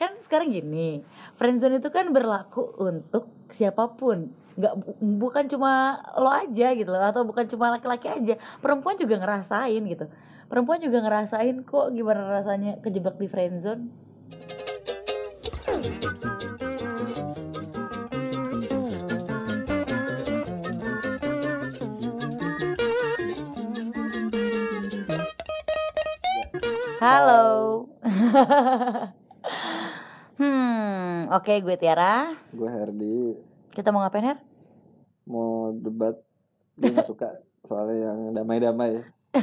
kan sekarang gini friendzone itu kan berlaku untuk siapa pun. Nggak bu- bukan cuma lo aja gitu loh atau bukan cuma laki-laki aja. Perempuan juga ngerasain gitu. Perempuan juga ngerasain kok gimana rasanya kejebak di friendzone. Halo. Hmm oke gue Tiara Gue Herdi kita mau ngapain Her? mau debat gue gak suka soalnya yang damai-damai.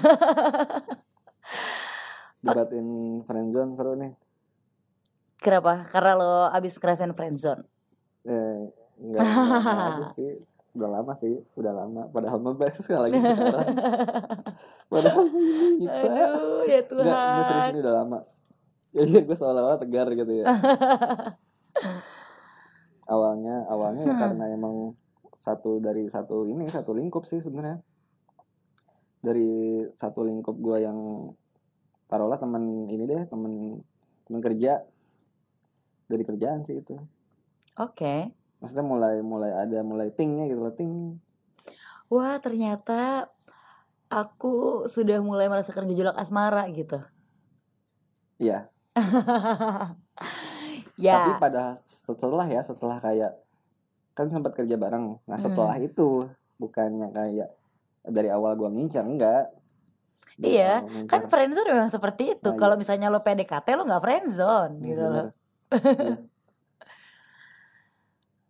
Debatin friendzone seru nih. Kenapa? Karena lo abis ngerasain friendzone Eh, enggak, enggak habis sih. Udah lama sih, udah lama. Padahal membahas sekali lagi sekarang. Padahal ini nyiksa. Aduh ya Enggak, enggak serius Tuhan ini udah lama. Jadi gue seolah-olah tegar gitu ya. awalnya, awalnya ya Hmm. karena emang satu dari satu ini satu lingkup sih sebenarnya. Dari satu lingkup gue yang taruhlah teman ini deh, teman teman kerja. Dari kerjaan sih itu. Oke Maksudnya mulai mulai ada mulai tingnya gitu loh, ting. Wah ternyata aku sudah mulai merasakan gejolak asmara gitu Iya. Ya pada setelah ya setelah kayak kan sempat kerja bareng. Nah setelah itu bukannya kayak dari awal gua ngincar enggak. Dari Iya, kan friendzone memang seperti itu Nah, Kalau iya. misalnya lo PDKT lo gak friendzone Hmm, gitu loh bener.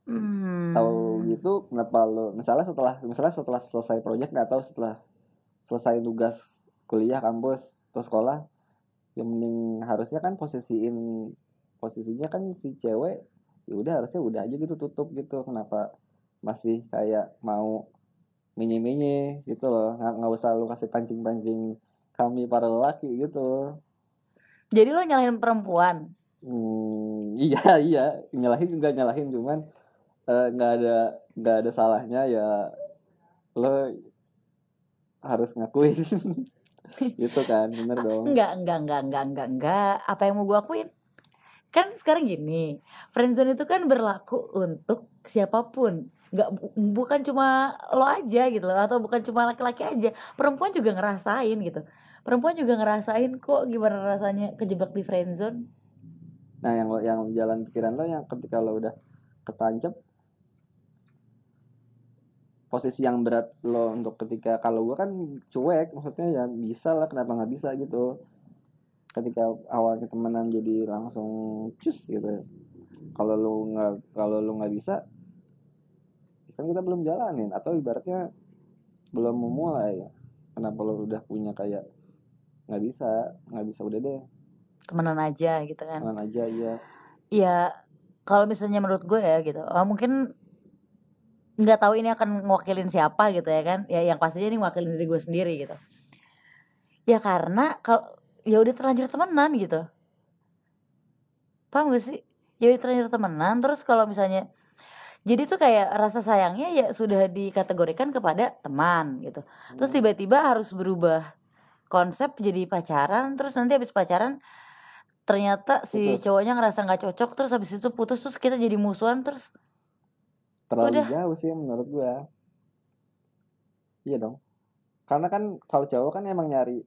hmm. Tahu gitu kenapa lo misalnya setelah misalnya setelah selesai project nggak tahu setelah selesai tugas kuliah kampus atau sekolah yang mending harusnya kan posisiin posisinya kan si cewek ya udah harusnya udah aja gitu tutup gitu. Kenapa masih kayak mau menye-menye gitu loh. Nggak nggak usah lu kasih pancing-pancing kami para lelaki gitu. Jadi lo nyalahin perempuan? Hmm, iya iya. Nyalahin juga nyalahin. Cuman eh, nggak ada nggak ada salahnya ya lo harus ngakuin. Gitu kan bener dong. Enggak, enggak, enggak, enggak, enggak, enggak Apa yang mau gue akuin? Kan sekarang gini Friendzone itu kan berlaku untuk siapa pun. Nggak bu- bukan cuma lo aja gitu loh atau bukan cuma laki-laki aja. Perempuan juga ngerasain gitu. Perempuan juga ngerasain kok gimana rasanya kejebak di friendzone. Nah yang lo yang jalan pikiran lo yang ketika lo udah ketancap posisi yang berat lo untuk ketika kalau gua kan cuek maksudnya ya bisa lah kenapa nggak bisa gitu ketika awalnya temenan jadi langsung cus gitu. Kalau lu nggak kalau lu nggak bisa kan kita belum jalanin. Atau ibaratnya belum memulai kenapa lo udah punya kayak nggak bisa nggak bisa udah deh. Temenan aja gitu kan. Temenan aja ya ya kalau misalnya menurut gue ya gitu oh, mungkin nggak tahu ini akan ngewakilin siapa gitu ya kan. Ya yang pastinya ini ngewakilin diri gue sendiri gitu. Ya karena kalau ya udah terlanjur temenan gitu. Paham gak sih? Ya udah terlanjur temenan terus kalau misalnya jadi tuh kayak rasa sayangnya ya sudah dikategorikan kepada teman gitu. Terus tiba-tiba harus berubah konsep jadi pacaran terus nanti habis pacaran ternyata si Putus. cowoknya ngerasa nggak cocok terus habis itu putus terus kita jadi musuhan terus terlalu Udah. jauh sih menurut gua. Iya dong. Karena kan kalau cowok kan emang nyari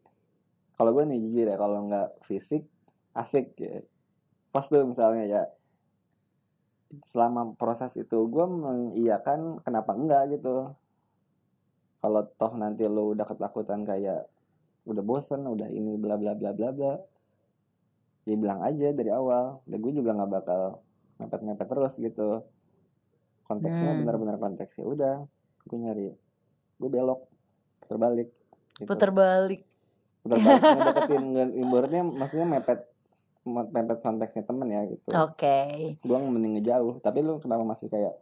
kalau gue nih jujur ya kalau nggak fisik asik ya. Pas tuh misalnya ya selama proses itu gue mengiyakan kenapa enggak gitu. Kalau toh nanti lo udah ketakutan kayak udah bosen udah ini bla bla bla bla bla ya bilang aja dari awal. Dan gue juga nggak bakal ngepet ngepet terus gitu. Konteksnya Hmm. benar-benar konteks ya udah gue nyari gue belok puter balik gitu. puter balik puter balik ngedeketin nge- ibaratnya maksudnya mepet mepet konteksnya temen ya gitu. Oke. Gue mending ngejauh tapi lu kenapa masih kayak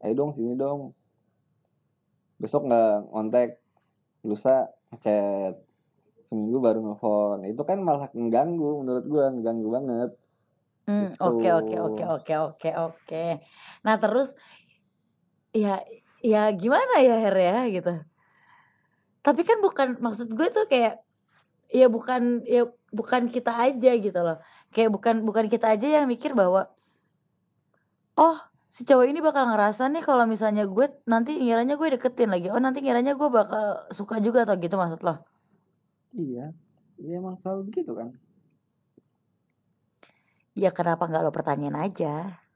ayo dong sini dong. Besok nggak kontak lusa ngechat seminggu baru nelfon itu kan malah mengganggu menurut gue mengganggu banget. Hmm, Gitu. oke oke oke oke oke oke. Nah terus ya ya gimana ya Her ya gitu tapi kan bukan maksud gue tuh kayak ya bukan ya bukan kita aja gitu loh. Kayak bukan bukan kita aja yang mikir bahwa oh si cowok ini bakal ngerasa nih kalau misalnya gue nanti ngiranya gue deketin lagi. Oh nanti ngiranya gue bakal suka juga atau gitu maksud lo? Iya. Iya emang selalu begitu kan? Ya kenapa nggak lo pertanyaan aja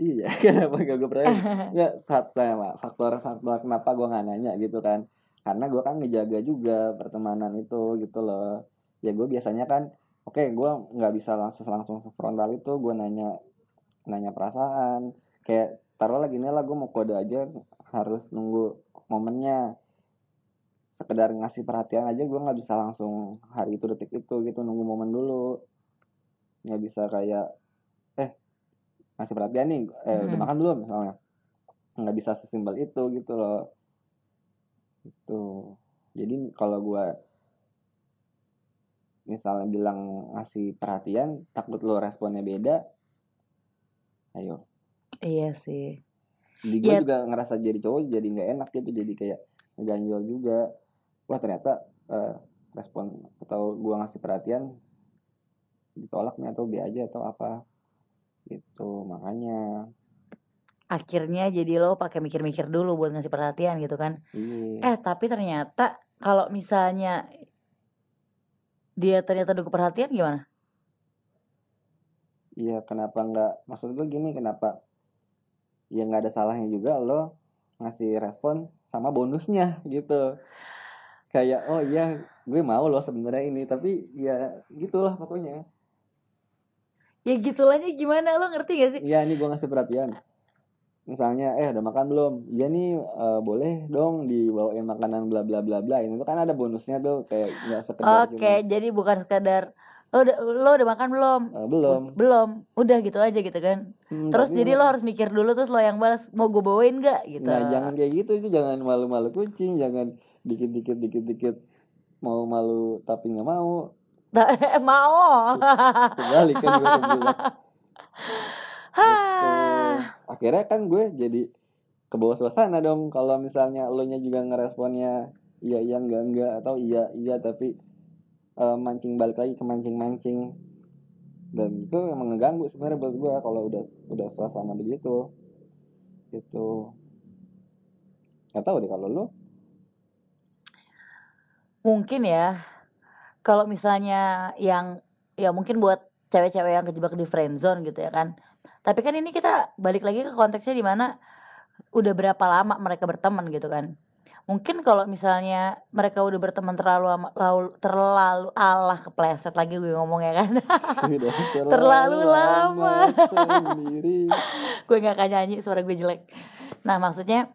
iya kenapa gak gue pernah nggak saat sama faktor faktor kenapa gue nggak nanya gitu kan. Karena gue kan ngejaga juga pertemanan itu gitu loh. Ya gue biasanya kan oke gue nggak bisa langsung langsung frontal itu gue nanya nanya perasaan. Kayak taruh lagi nih lah gue mau kode aja harus nunggu momennya. Sekedar ngasih perhatian aja gue nggak bisa langsung hari itu detik itu gitu nunggu momen dulu. Nggak bisa kayak ngasih perhatian nih eh udah Mm-mm. makan belum misalnya? Nggak bisa sesimpel itu gitu loh. Itu jadi kalau gue misalnya bilang ngasih perhatian takut lo responnya beda ayo. Iya sih. Di gue Iya. juga ngerasa jadi cowok jadi nggak enak gitu jadi kayak ngeganjel juga. Wah ternyata eh, respon atau gua ngasih perhatian ditolak nih atau B aja atau apa gitu makanya. Akhirnya jadi lo pakai mikir-mikir dulu buat ngasih perhatian gitu kan. Iya. Eh tapi ternyata kalau misalnya dia ternyata udah perhatian gimana? Iya kenapa nggak maksud gue gini kenapa ya nggak ada salahnya juga lo ngasih respon sama bonusnya gitu. Kayak oh iya gue mau lo sebenarnya ini tapi ya gitulah pokoknya ya gitulahnya gimana? Lo ngerti gak sih? Iya nih gue ngasih perhatian. Misalnya eh udah makan belum? Iya nih eh, boleh dong dibawain makanan bla bla bla bla. Ini tuh kan ada bonusnya tuh kayak nggak sekedar oke jadi bukan sekadar lo udah, lo udah makan belum? Eh, belum. Belum. Udah gitu aja gitu kan. Hmm, terus jadi lo harus mikir dulu terus lo yang balas mau gue bawain gak gitu. Nah jangan kayak gitu itu jangan malu-malu kucing Jangan dikit-dikit dikit-dikit mau malu tapi nggak mau mau. Kebalik kan gue. Gitu. Akhirnya kan gue jadi ke bawah suasana dong kalau misalnya lo nya juga ngeresponnya iya iya enggak enggak atau iya iya tapi eh, mancing balik lagi ke mancing mancing dan itu emang ngeganggu sebenarnya buat gue kalau udah udah suasana begitu. Gitu. Nggak tahu deh kalau lo. Mungkin ya kalau misalnya yang ya mungkin buat cewek-cewek yang kejebak di friendzone gitu ya kan. Tapi kan ini kita balik lagi ke konteksnya di mana udah berapa lama mereka berteman gitu kan. Mungkin kalau misalnya mereka udah berteman terlalu terlalu Allah kepleset lagi gue ngomong ya kan. Sudah Terlalu lama. gue nggak akan nyanyi suara gue jelek. Nah maksudnya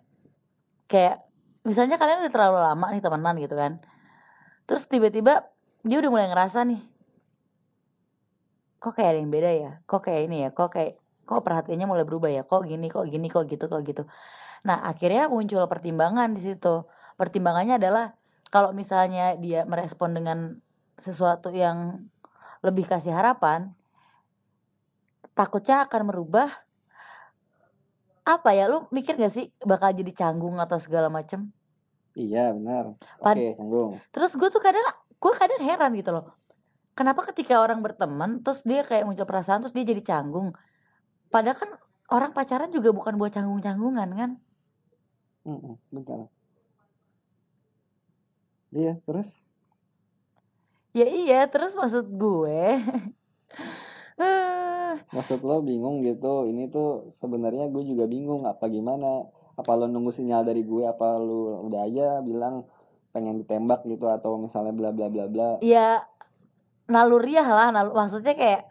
kayak misalnya kalian udah terlalu lama nih temenan gitu kan. Terus tiba-tiba dia udah mulai ngerasa nih kok kayak ada yang beda ya? Kok kayak ini ya? Kok kayak kok perhatiannya mulai berubah ya? Kok gini kok gini kok gitu kok gitu. Nah akhirnya muncul pertimbangan di situ. Pertimbangannya adalah kalau misalnya dia merespon dengan sesuatu yang lebih kasih harapan takutnya akan merubah apa ya? Lu mikir gak sih bakal jadi canggung atau segala macem? Iya benar. Oke canggung. Terus gue tuh kadang gue kadang heran gitu loh. Kenapa ketika orang berteman terus dia kayak muncul perasaan terus dia jadi canggung? Padahal kan orang pacaran juga bukan buat canggung-canggungan kan? Mm-mm, bentar. Iya terus? Ya iya terus maksud gue maksud lo bingung gitu. Ini tuh sebenarnya gue juga bingung apa gimana? Apa lo nunggu sinyal dari gue? Apa lo udah aja bilang pengen ditembak gitu atau misalnya bla bla bla bla. Ya naluriah lah nal- maksudnya kayak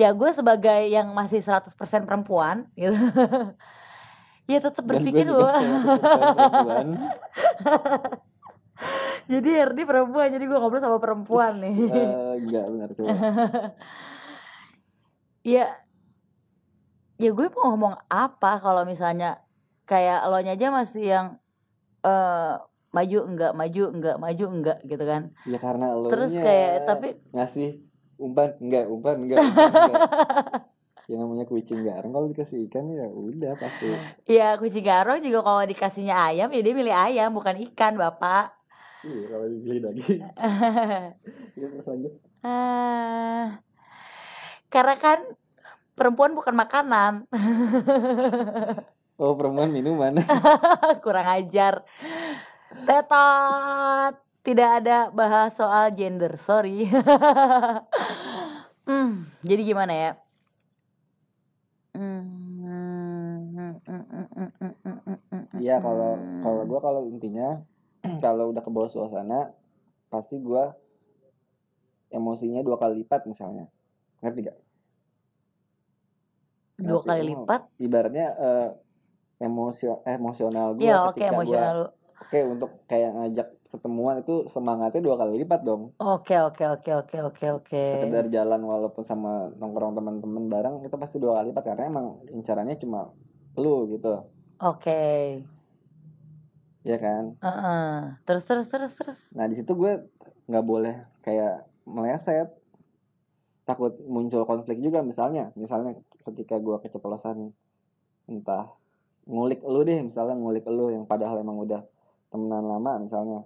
ya gue sebagai yang masih 100% perempuan gitu. Ya tetap gue berpikir perempuan. jadi Erdi perempuan jadi gue ngobrol sama perempuan nih. Eh, enggak benar coba ya ya gue mau ngomong apa kalau misalnya kayak lo aja masih yang eh maju enggak maju enggak maju enggak gitu kan ya karena lo terus kayak tapi ngasih umpan enggak umpan enggak, umpan, enggak. yang namanya kucing garam kalau dikasih ikan ya udah pasti ya kucing garong juga kalau dikasihnya ayam ya dia milih ayam bukan ikan bapak iya kalau dibeli lagi ya terus lanjut Ah, karena kan perempuan bukan makanan. Oh perempuan minuman. Kurang ajar. Tetot. Tidak ada bahas soal gender, sorry. Hmm, jadi gimana ya? Iya kalau kalau gue kalau intinya kalau udah ke bawah suasana pasti gue emosinya dua kali lipat misalnya ngerti gak? dua Ngerti? kali lipat. Ibaratnya eh, emosio emosional gue Ya oke ketika gua- emosional lu. Oke untuk kayak ngajak ketemuan itu semangatnya dua kali lipat dong. Oke oke oke oke oke oke. Sekedar jalan walaupun sama nongkrong teman-teman bareng itu pasti dua kali lipat karena emang incarannya cuma lu gitu, Oke. ya kan? Heeh. Terus terus terus terus. Nah di situ gue nggak boleh kayak meleset takut muncul konflik juga misalnya misalnya ketika gue keceplosan entah ngulik lu deh misalnya ngulik lu yang padahal emang udah temenan lama misalnya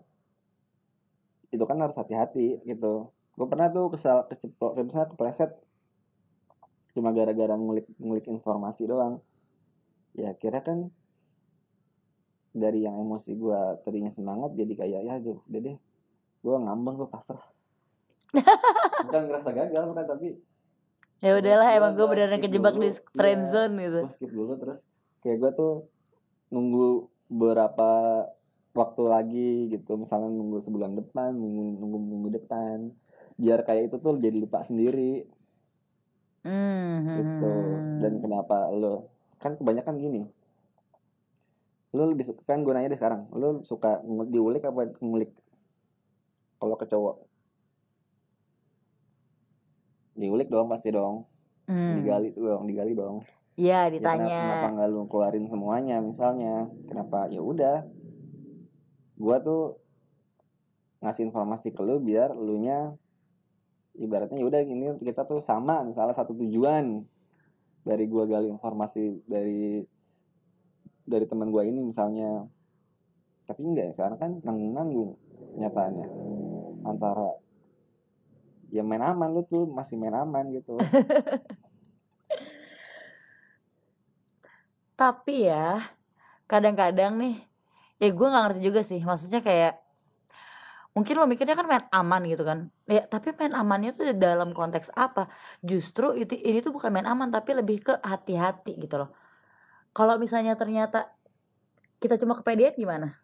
itu kan harus hati-hati gitu gue pernah tuh kesal keceplo misalnya kepleset cuma gara-gara ngulik ngulik informasi doang ya kira kan dari yang emosi gue tadinya semangat jadi kayak ya aduh udah deh gue ngambang gue pasrah bukan ngerasa gagal bukan tapi Ya udahlah Gua- emang gue beneran skip kejebak dulu. di friend Iya. zone gitu. gue skip dulu terus kayak gue tuh nunggu beberapa waktu lagi gitu. Misalnya nunggu sebulan depan nunggu nunggu minggu depan. Biar kayak itu tuh jadi lupa sendiri. Hmm. gitu. dan kenapa lo kan kebanyakan gini. Lo lebih suka kan gue nanya deh sekarang. Lo suka diulik apa ngulik? Kalau ke cowok. Diulik dong pasti dong. Hmm. digali tuh dong digali dong. Iya Ya, kenapa, ditanya. kenapa nggak lu keluarin semuanya misalnya? Kenapa? Ya udah gua tuh ngasih informasi ke lu biar lu nya ibaratnya ya udah ini kita tuh sama misalnya satu tujuan dari gua gali informasi dari dari teman gua ini misalnya. Tapi enggak ya karena kan nanggung nanggung kenyataannya antara ya main aman lu tuh masih main aman gitu. Tapi ya kadang-kadang nih ya gue nggak ngerti juga sih. Maksudnya kayak mungkin lo mikirnya kan main aman gitu kan. Ya tapi main amannya tuh dalam konteks apa? Justru itu ini tuh bukan main aman tapi lebih ke hati-hati gitu loh. Kalau misalnya ternyata kita cuma kepedean gimana?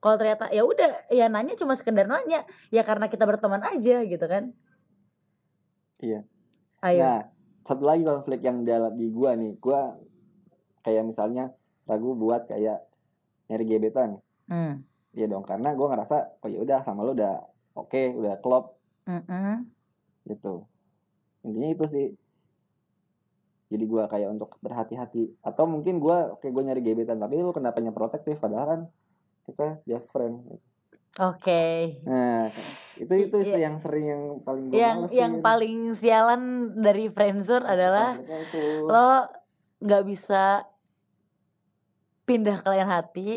Kalau ternyata ya udah ya nanya cuma sekedar nanya. Ya karena kita berteman aja gitu kan. Iya. ayo. Nah, satu lagi konflik yang di, di gua nih, gua kayak misalnya ragu buat kayak nyari gebetan. Hmm. Iya dong, karena gua ngerasa oh ya udah sama lu udah oke, udah klop Mm-mm. gitu. Intinya itu sih. Jadi gua kayak untuk berhati-hati atau mungkin gua oke gua nyari gebetan tapi lu kenapa protektif padahal kan kita just friend. oke Nah, itu itu sih Iya. yang sering yang paling gua yang yang paling sialan dari friendzone adalah lo nggak bisa pindah ke lain hati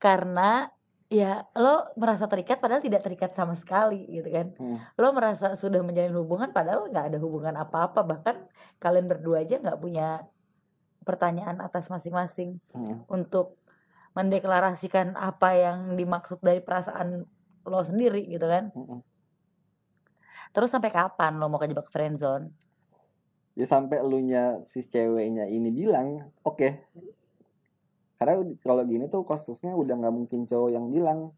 karena ya lo merasa terikat padahal tidak terikat sama sekali gitu kan Hmm. lo merasa sudah menjalin hubungan padahal nggak ada hubungan apa-apa bahkan kalian berdua aja nggak punya pertanyaan atas masing-masing Hmm. untuk mendeklarasikan apa yang dimaksud dari perasaan lo sendiri gitu kan Hmm. terus sampai kapan lo mau kejebak friendzone ya sampai elunya si ceweknya ini bilang oke karena kalau gini tuh kasusnya udah nggak mungkin cowok yang bilang.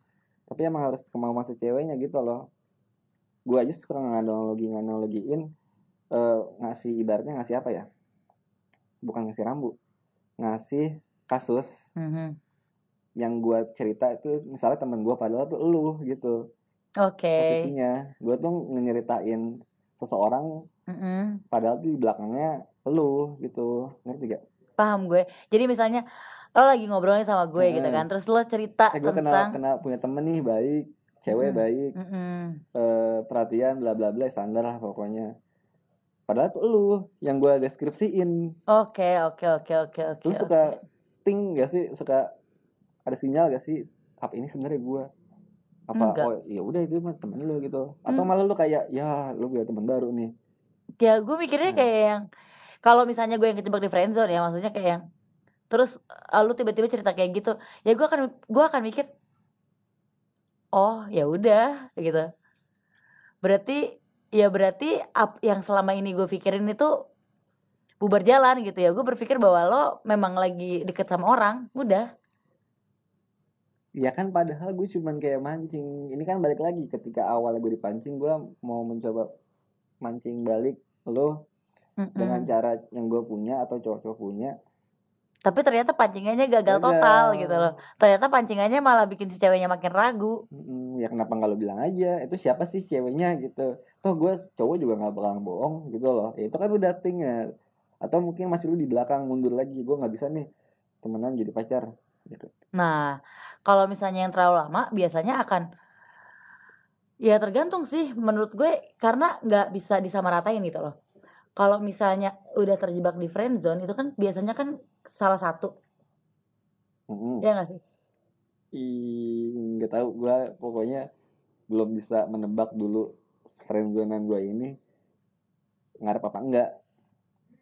Tapi emang harus kemauan si ceweknya gitu loh. Gue aja suka nganalogi nganalogiin eh, ngasih ibaratnya ngasih apa ya? Bukan ngasih rambu. Ngasih kasus Mhm. yang gue cerita itu misalnya temen gue padahal tuh elu gitu. Oke. Posisinya. Gue tuh nyeritain seseorang Mm-mm. padahal di belakangnya elu gitu. Ngerti gak? paham gue. Jadi misalnya lo lagi ngobrolnya sama gue gitu Hmm. kan terus lo cerita Eh gue kenal tentang kenal punya temen nih baik cewek Hmm. baik Mm-mm. eh, perhatian bla bla bla standar lah pokoknya padahal tuh elu yang gue deskripsiin oke oke oke oke oke lu suka ting gak sih suka ada sinyal gak sih apa ini sebenarnya gue apa Enggak. oh ya udah itu mah temen lu gitu atau Hmm. malah lu kayak ya lu punya temen baru nih ya gue mikirnya Nah. kayak yang kalau misalnya gue yang kejebak di friendzone ya maksudnya kayak yang terus uh, lu tiba-tiba cerita kayak gitu ya gue akan gue akan mikir oh ya udah gitu. Berarti ya berarti ap, yang selama ini gue pikirin itu bubar jalan gitu ya. Gue berpikir bahwa lo memang lagi deket sama orang udah. Ya kan padahal gue cuman kayak mancing. Ini kan balik lagi ketika awalnya gue dipancing gue mau mencoba mancing balik lo Mm-mm. dengan cara yang gue punya atau cowok-cowok punya tapi ternyata pancingannya gagal, Gagal. total gitu loh. Ternyata pancingannya malah bikin si ceweknya makin ragu. Mm, ya kenapa nggak lo bilang aja? Itu siapa sih ceweknya gitu? Toh gue cowok juga nggak bakal bohong gitu loh. Ya, itu kan udah thing ya. Atau mungkin masih lu di belakang mundur lagi. Gue nggak bisa nih temenan jadi pacar gitu. Nah, kalau misalnya yang terlalu lama, biasanya akan ya tergantung sih menurut gue karena nggak bisa disamaratain gitu loh. Kalau misalnya udah terjebak di friend zone itu kan biasanya kan salah satu, Mm-mm. ya nggak sih? Ih, nggak tahu gue pokoknya belum bisa menebak dulu friendzonean gue ini ngarep apa enggak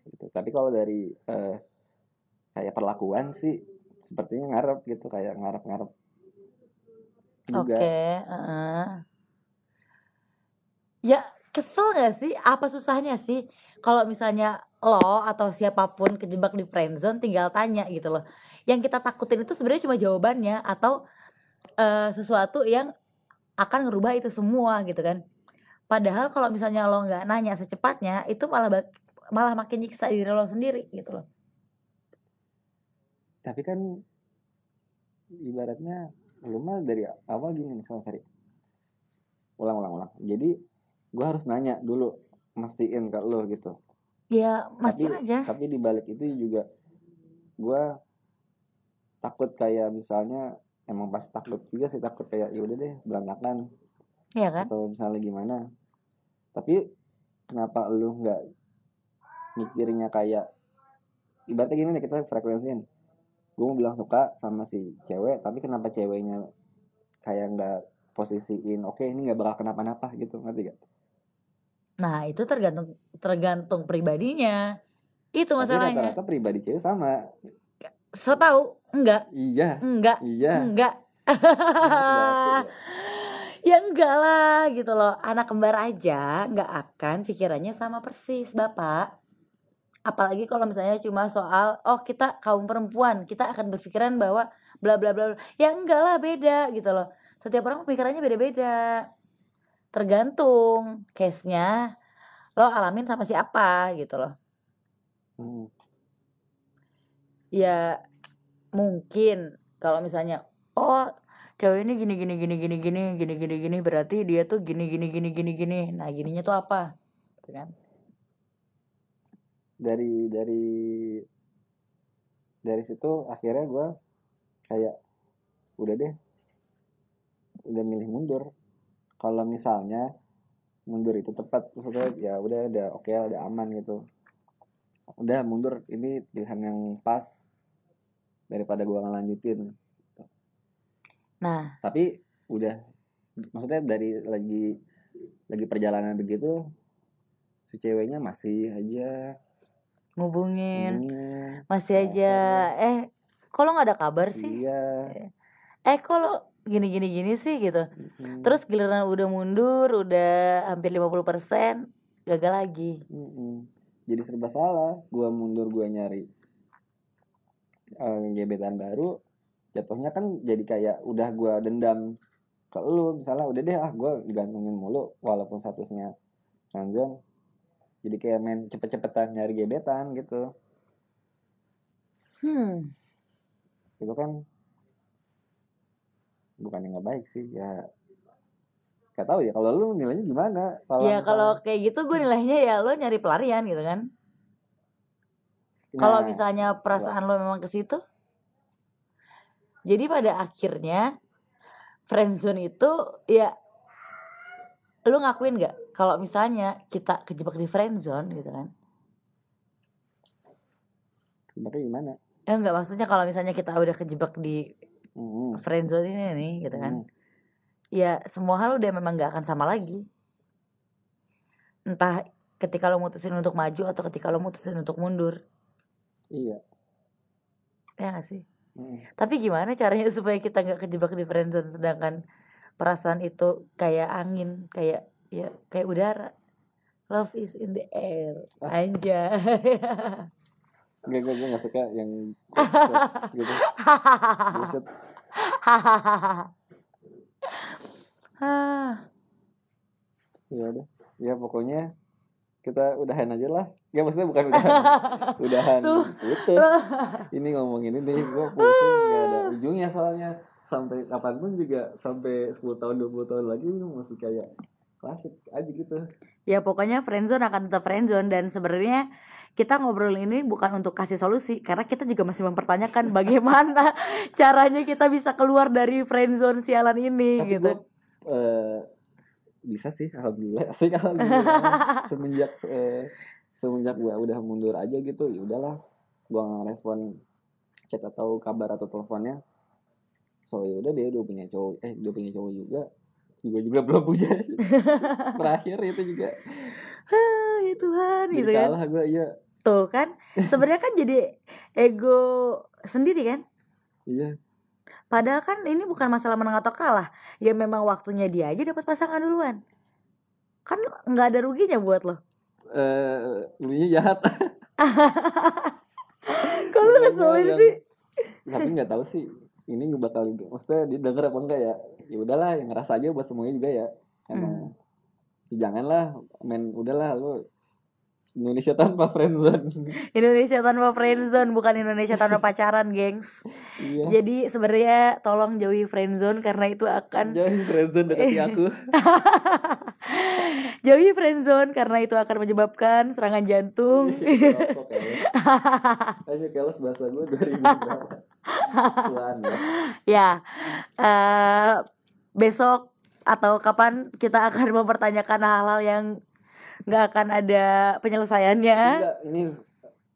gitu tapi kalau dari eh, kayak perlakuan sih sepertinya ngarep gitu kayak ngarep ngarep Oke, juga heeh. Ya kesel gak sih? Apa susahnya sih? Kalau misalnya lo atau siapa pun kejebak di friendzone tinggal tanya gitu loh. Yang kita takutin itu sebenarnya cuma jawabannya atau eh, sesuatu yang akan ngerubah itu semua gitu kan. Padahal kalau misalnya lo nggak nanya secepatnya itu malah malah makin nyiksa diri lo sendiri gitu loh. tapi kan ibaratnya lu mah dari awal gini nih sama ulang ulang ulang jadi gue harus nanya dulu mastiin ke lo gitu Ya mastiin Tapi- aja. tapi di balik itu juga gue takut kayak misalnya emang pas takut juga sih takut kayak ya udah deh berantakan Iya kan? atau misalnya gimana tapi kenapa lu nggak mikirnya kayak ibaratnya gini nih kita frekuensiin gue mau bilang suka sama si cewek tapi kenapa ceweknya kayak nggak posisiin oke ini nggak bakal kenapa-napa gitu ngerti gak? Nah, itu tergantung tergantung pribadinya. Itu Tapi masalahnya. rata-rata pribadi cewek sama So tahu enggak, iya enggak, iya enggak. Ya. enggak lah gitu loh. Anak kembar aja enggak akan pikirannya sama persis, Bapak. Apalagi kalau misalnya cuma soal oh kita kaum perempuan, kita akan berpikiran bahwa bla bla bla. bla. Ya enggak lah, beda gitu loh. Setiap orang pikirannya beda-beda. Tergantung case-nya lo alamin sama siapa gitu loh. Hmm. ya mungkin kalau misalnya oh cewek ini gini gini gini gini gini gini gini gini berarti dia tuh gini gini gini gini gini nah gininya tuh apa gitu kan dari dari dari situ akhirnya gue kayak udah deh udah milih mundur kalau misalnya mundur itu tepat maksudnya ya udah udah oke udah aman gitu. Udah mundur ini pilihan yang pas daripada gue ngelanjutin nah. Tapi udah maksudnya dari lagi lagi perjalanan begitu si ceweknya masih aja. Ngubungin. Masih aja. Eh kok lo nggak ada kabar sih? Iya. Eh lo gini gini gini sih gitu. Mm-mm. terus giliran udah mundur udah hampir 50% gagal lagi. Mm-mm. jadi serba salah gua mundur gua nyari eh, gebetan baru jatuhnya kan jadi kayak udah gua dendam ke lu misalnya udah deh ah gua digantungin mulu walaupun statusnya ranjang. Jadi kayak main cepet-cepetan nyari gebetan gitu. Hmm. Itu kan bukan yang nggak baik sih ya gak tahu ya kalau lu nilainya gimana? Kalau ya kalau kayak gitu gue nilainya ya lo nyari pelarian gitu kan. Kalau Nah, misalnya perasaan lo memang ke situ, jadi pada akhirnya friendzone itu ya lo ngakuin nggak? Kalau misalnya kita kejebak di friendzone gitu kan? sebenarnya gimana? Ya nggak maksudnya kalau misalnya kita udah kejebak di Mm-mm. friendzone ini nih gitu kan? Mm. ya semua hal udah memang gak akan sama lagi. Entah ketika lo mutusin untuk maju atau ketika lo mutusin untuk mundur. Iya. Ya gak sih? Mm. tapi gimana caranya supaya kita nggak kejebak di friendzone sedangkan perasaan itu kayak angin kayak ya kayak udara. Love is in the air. Anjay Enggak, gue, gue gak suka yang gitu. Buset. Ya udah. Ya pokoknya kita udahan aja lah. Ya maksudnya bukan udahan. Udahan. Tuh. itu ini ngomongin ini gue pusing gak ada ujungnya soalnya. Sampai kapan pun juga sampai 10 tahun 20 tahun lagi masih kayak klasik aja gitu. Ya pokoknya friendzone akan tetap friendzone. Dan sebenarnya kita ngobrol ini bukan untuk kasih solusi karena kita juga masih mempertanyakan bagaimana caranya kita bisa keluar dari friendzone sialan ini tapi gitu. gue eh, bisa sih alhamdulillah asik alhamdulillah. Semenjak eh, semenjak gue udah mundur aja gitu ya udahlah. Gue nggak respon chat atau kabar atau teleponnya. So ya udah dia udah punya cowok eh dia punya cowok juga. Juga juga belum punya. Terakhir itu juga ya Tuhan jadi gitu kan. kalah gue iya Tuh kan sebenarnya kan jadi ego sendiri kan. iya Padahal kan ini bukan masalah menang atau kalah. Ya memang waktunya dia aja dapat pasangan duluan. Kan nggak ada ruginya buat lo. eh lunya jahat Kalau Makanya ngeselin yang- sih. tapi nggak tahu sih ini nggak bakal maksudnya dia denger apa enggak ya ya udahlah yang ngerasa aja buat semuanya juga ya emang Ya janganlah main udahlah lu Indonesia tanpa friendzone Indonesia tanpa friendzone bukan Indonesia tanpa pacaran, gengs. iya Jadi sebenarnya tolong jauhi friendzone karena itu akan jangan friendzone dekati aku jauhi friendzone karena itu akan menyebabkan serangan jantung. Rokok, keles. ayo keles bahasa gue 2000 berapa ya ya. eh besok atau kapan kita akan mempertanyakan hal-hal yang nggak akan ada penyelesaiannya. Enggak, ini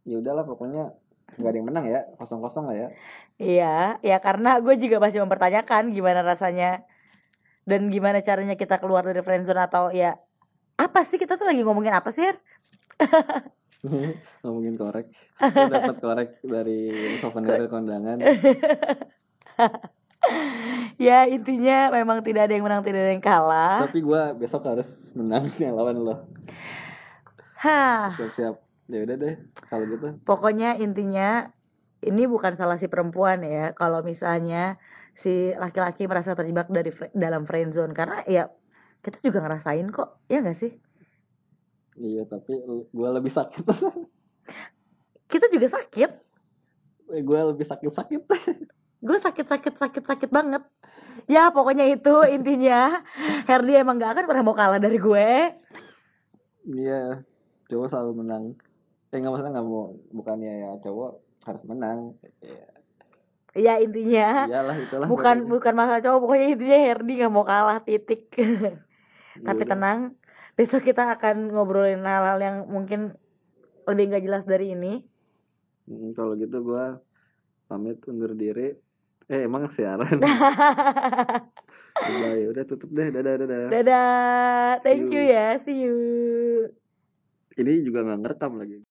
ya udahlah pokoknya nggak ada yang menang ya kosong kosong lah ya Iya, ya karena gue juga masih mempertanyakan gimana rasanya dan gimana caranya kita keluar dari friendzone atau ya apa sih kita tuh lagi ngomongin apa sih? Ngomongin korek dapat korek dari souvenir kondangan Ya intinya memang tidak ada yang menang tidak ada yang kalah. tapi gue besok harus menang yang lawan lo Hah, siap siap ya udah deh kalau gitu pokoknya intinya ini bukan salah si perempuan ya. Kalau misalnya si laki-laki merasa terjebak dari dalam friendzone karena ya kita juga ngerasain kok, ya gak sih? iya tapi gue lebih sakit Kita juga sakit. gue lebih sakit sakit gue sakit sakit sakit sakit banget. Ya pokoknya itu intinya. Herdi emang gak akan pernah mau kalah dari gue. Iya cowok selalu menang. Eh nggak maksudnya nggak mau bukannya ya cowok harus menang. Ya, ya intinya. Iyalah itulah bukan pokoknya. bukan masalah cowok pokoknya intinya Herdi gak mau kalah titik. Tapi udah. tenang besok kita akan ngobrolin hal-hal yang mungkin lebih gak jelas dari ini. Hmm, kalau gitu gue pamit undur diri eh emang siaran. Udah ya udah tutup deh. Dadah dadah. Dadah. Thank you You. ya. See you. Ini juga nggak ngerekam lagi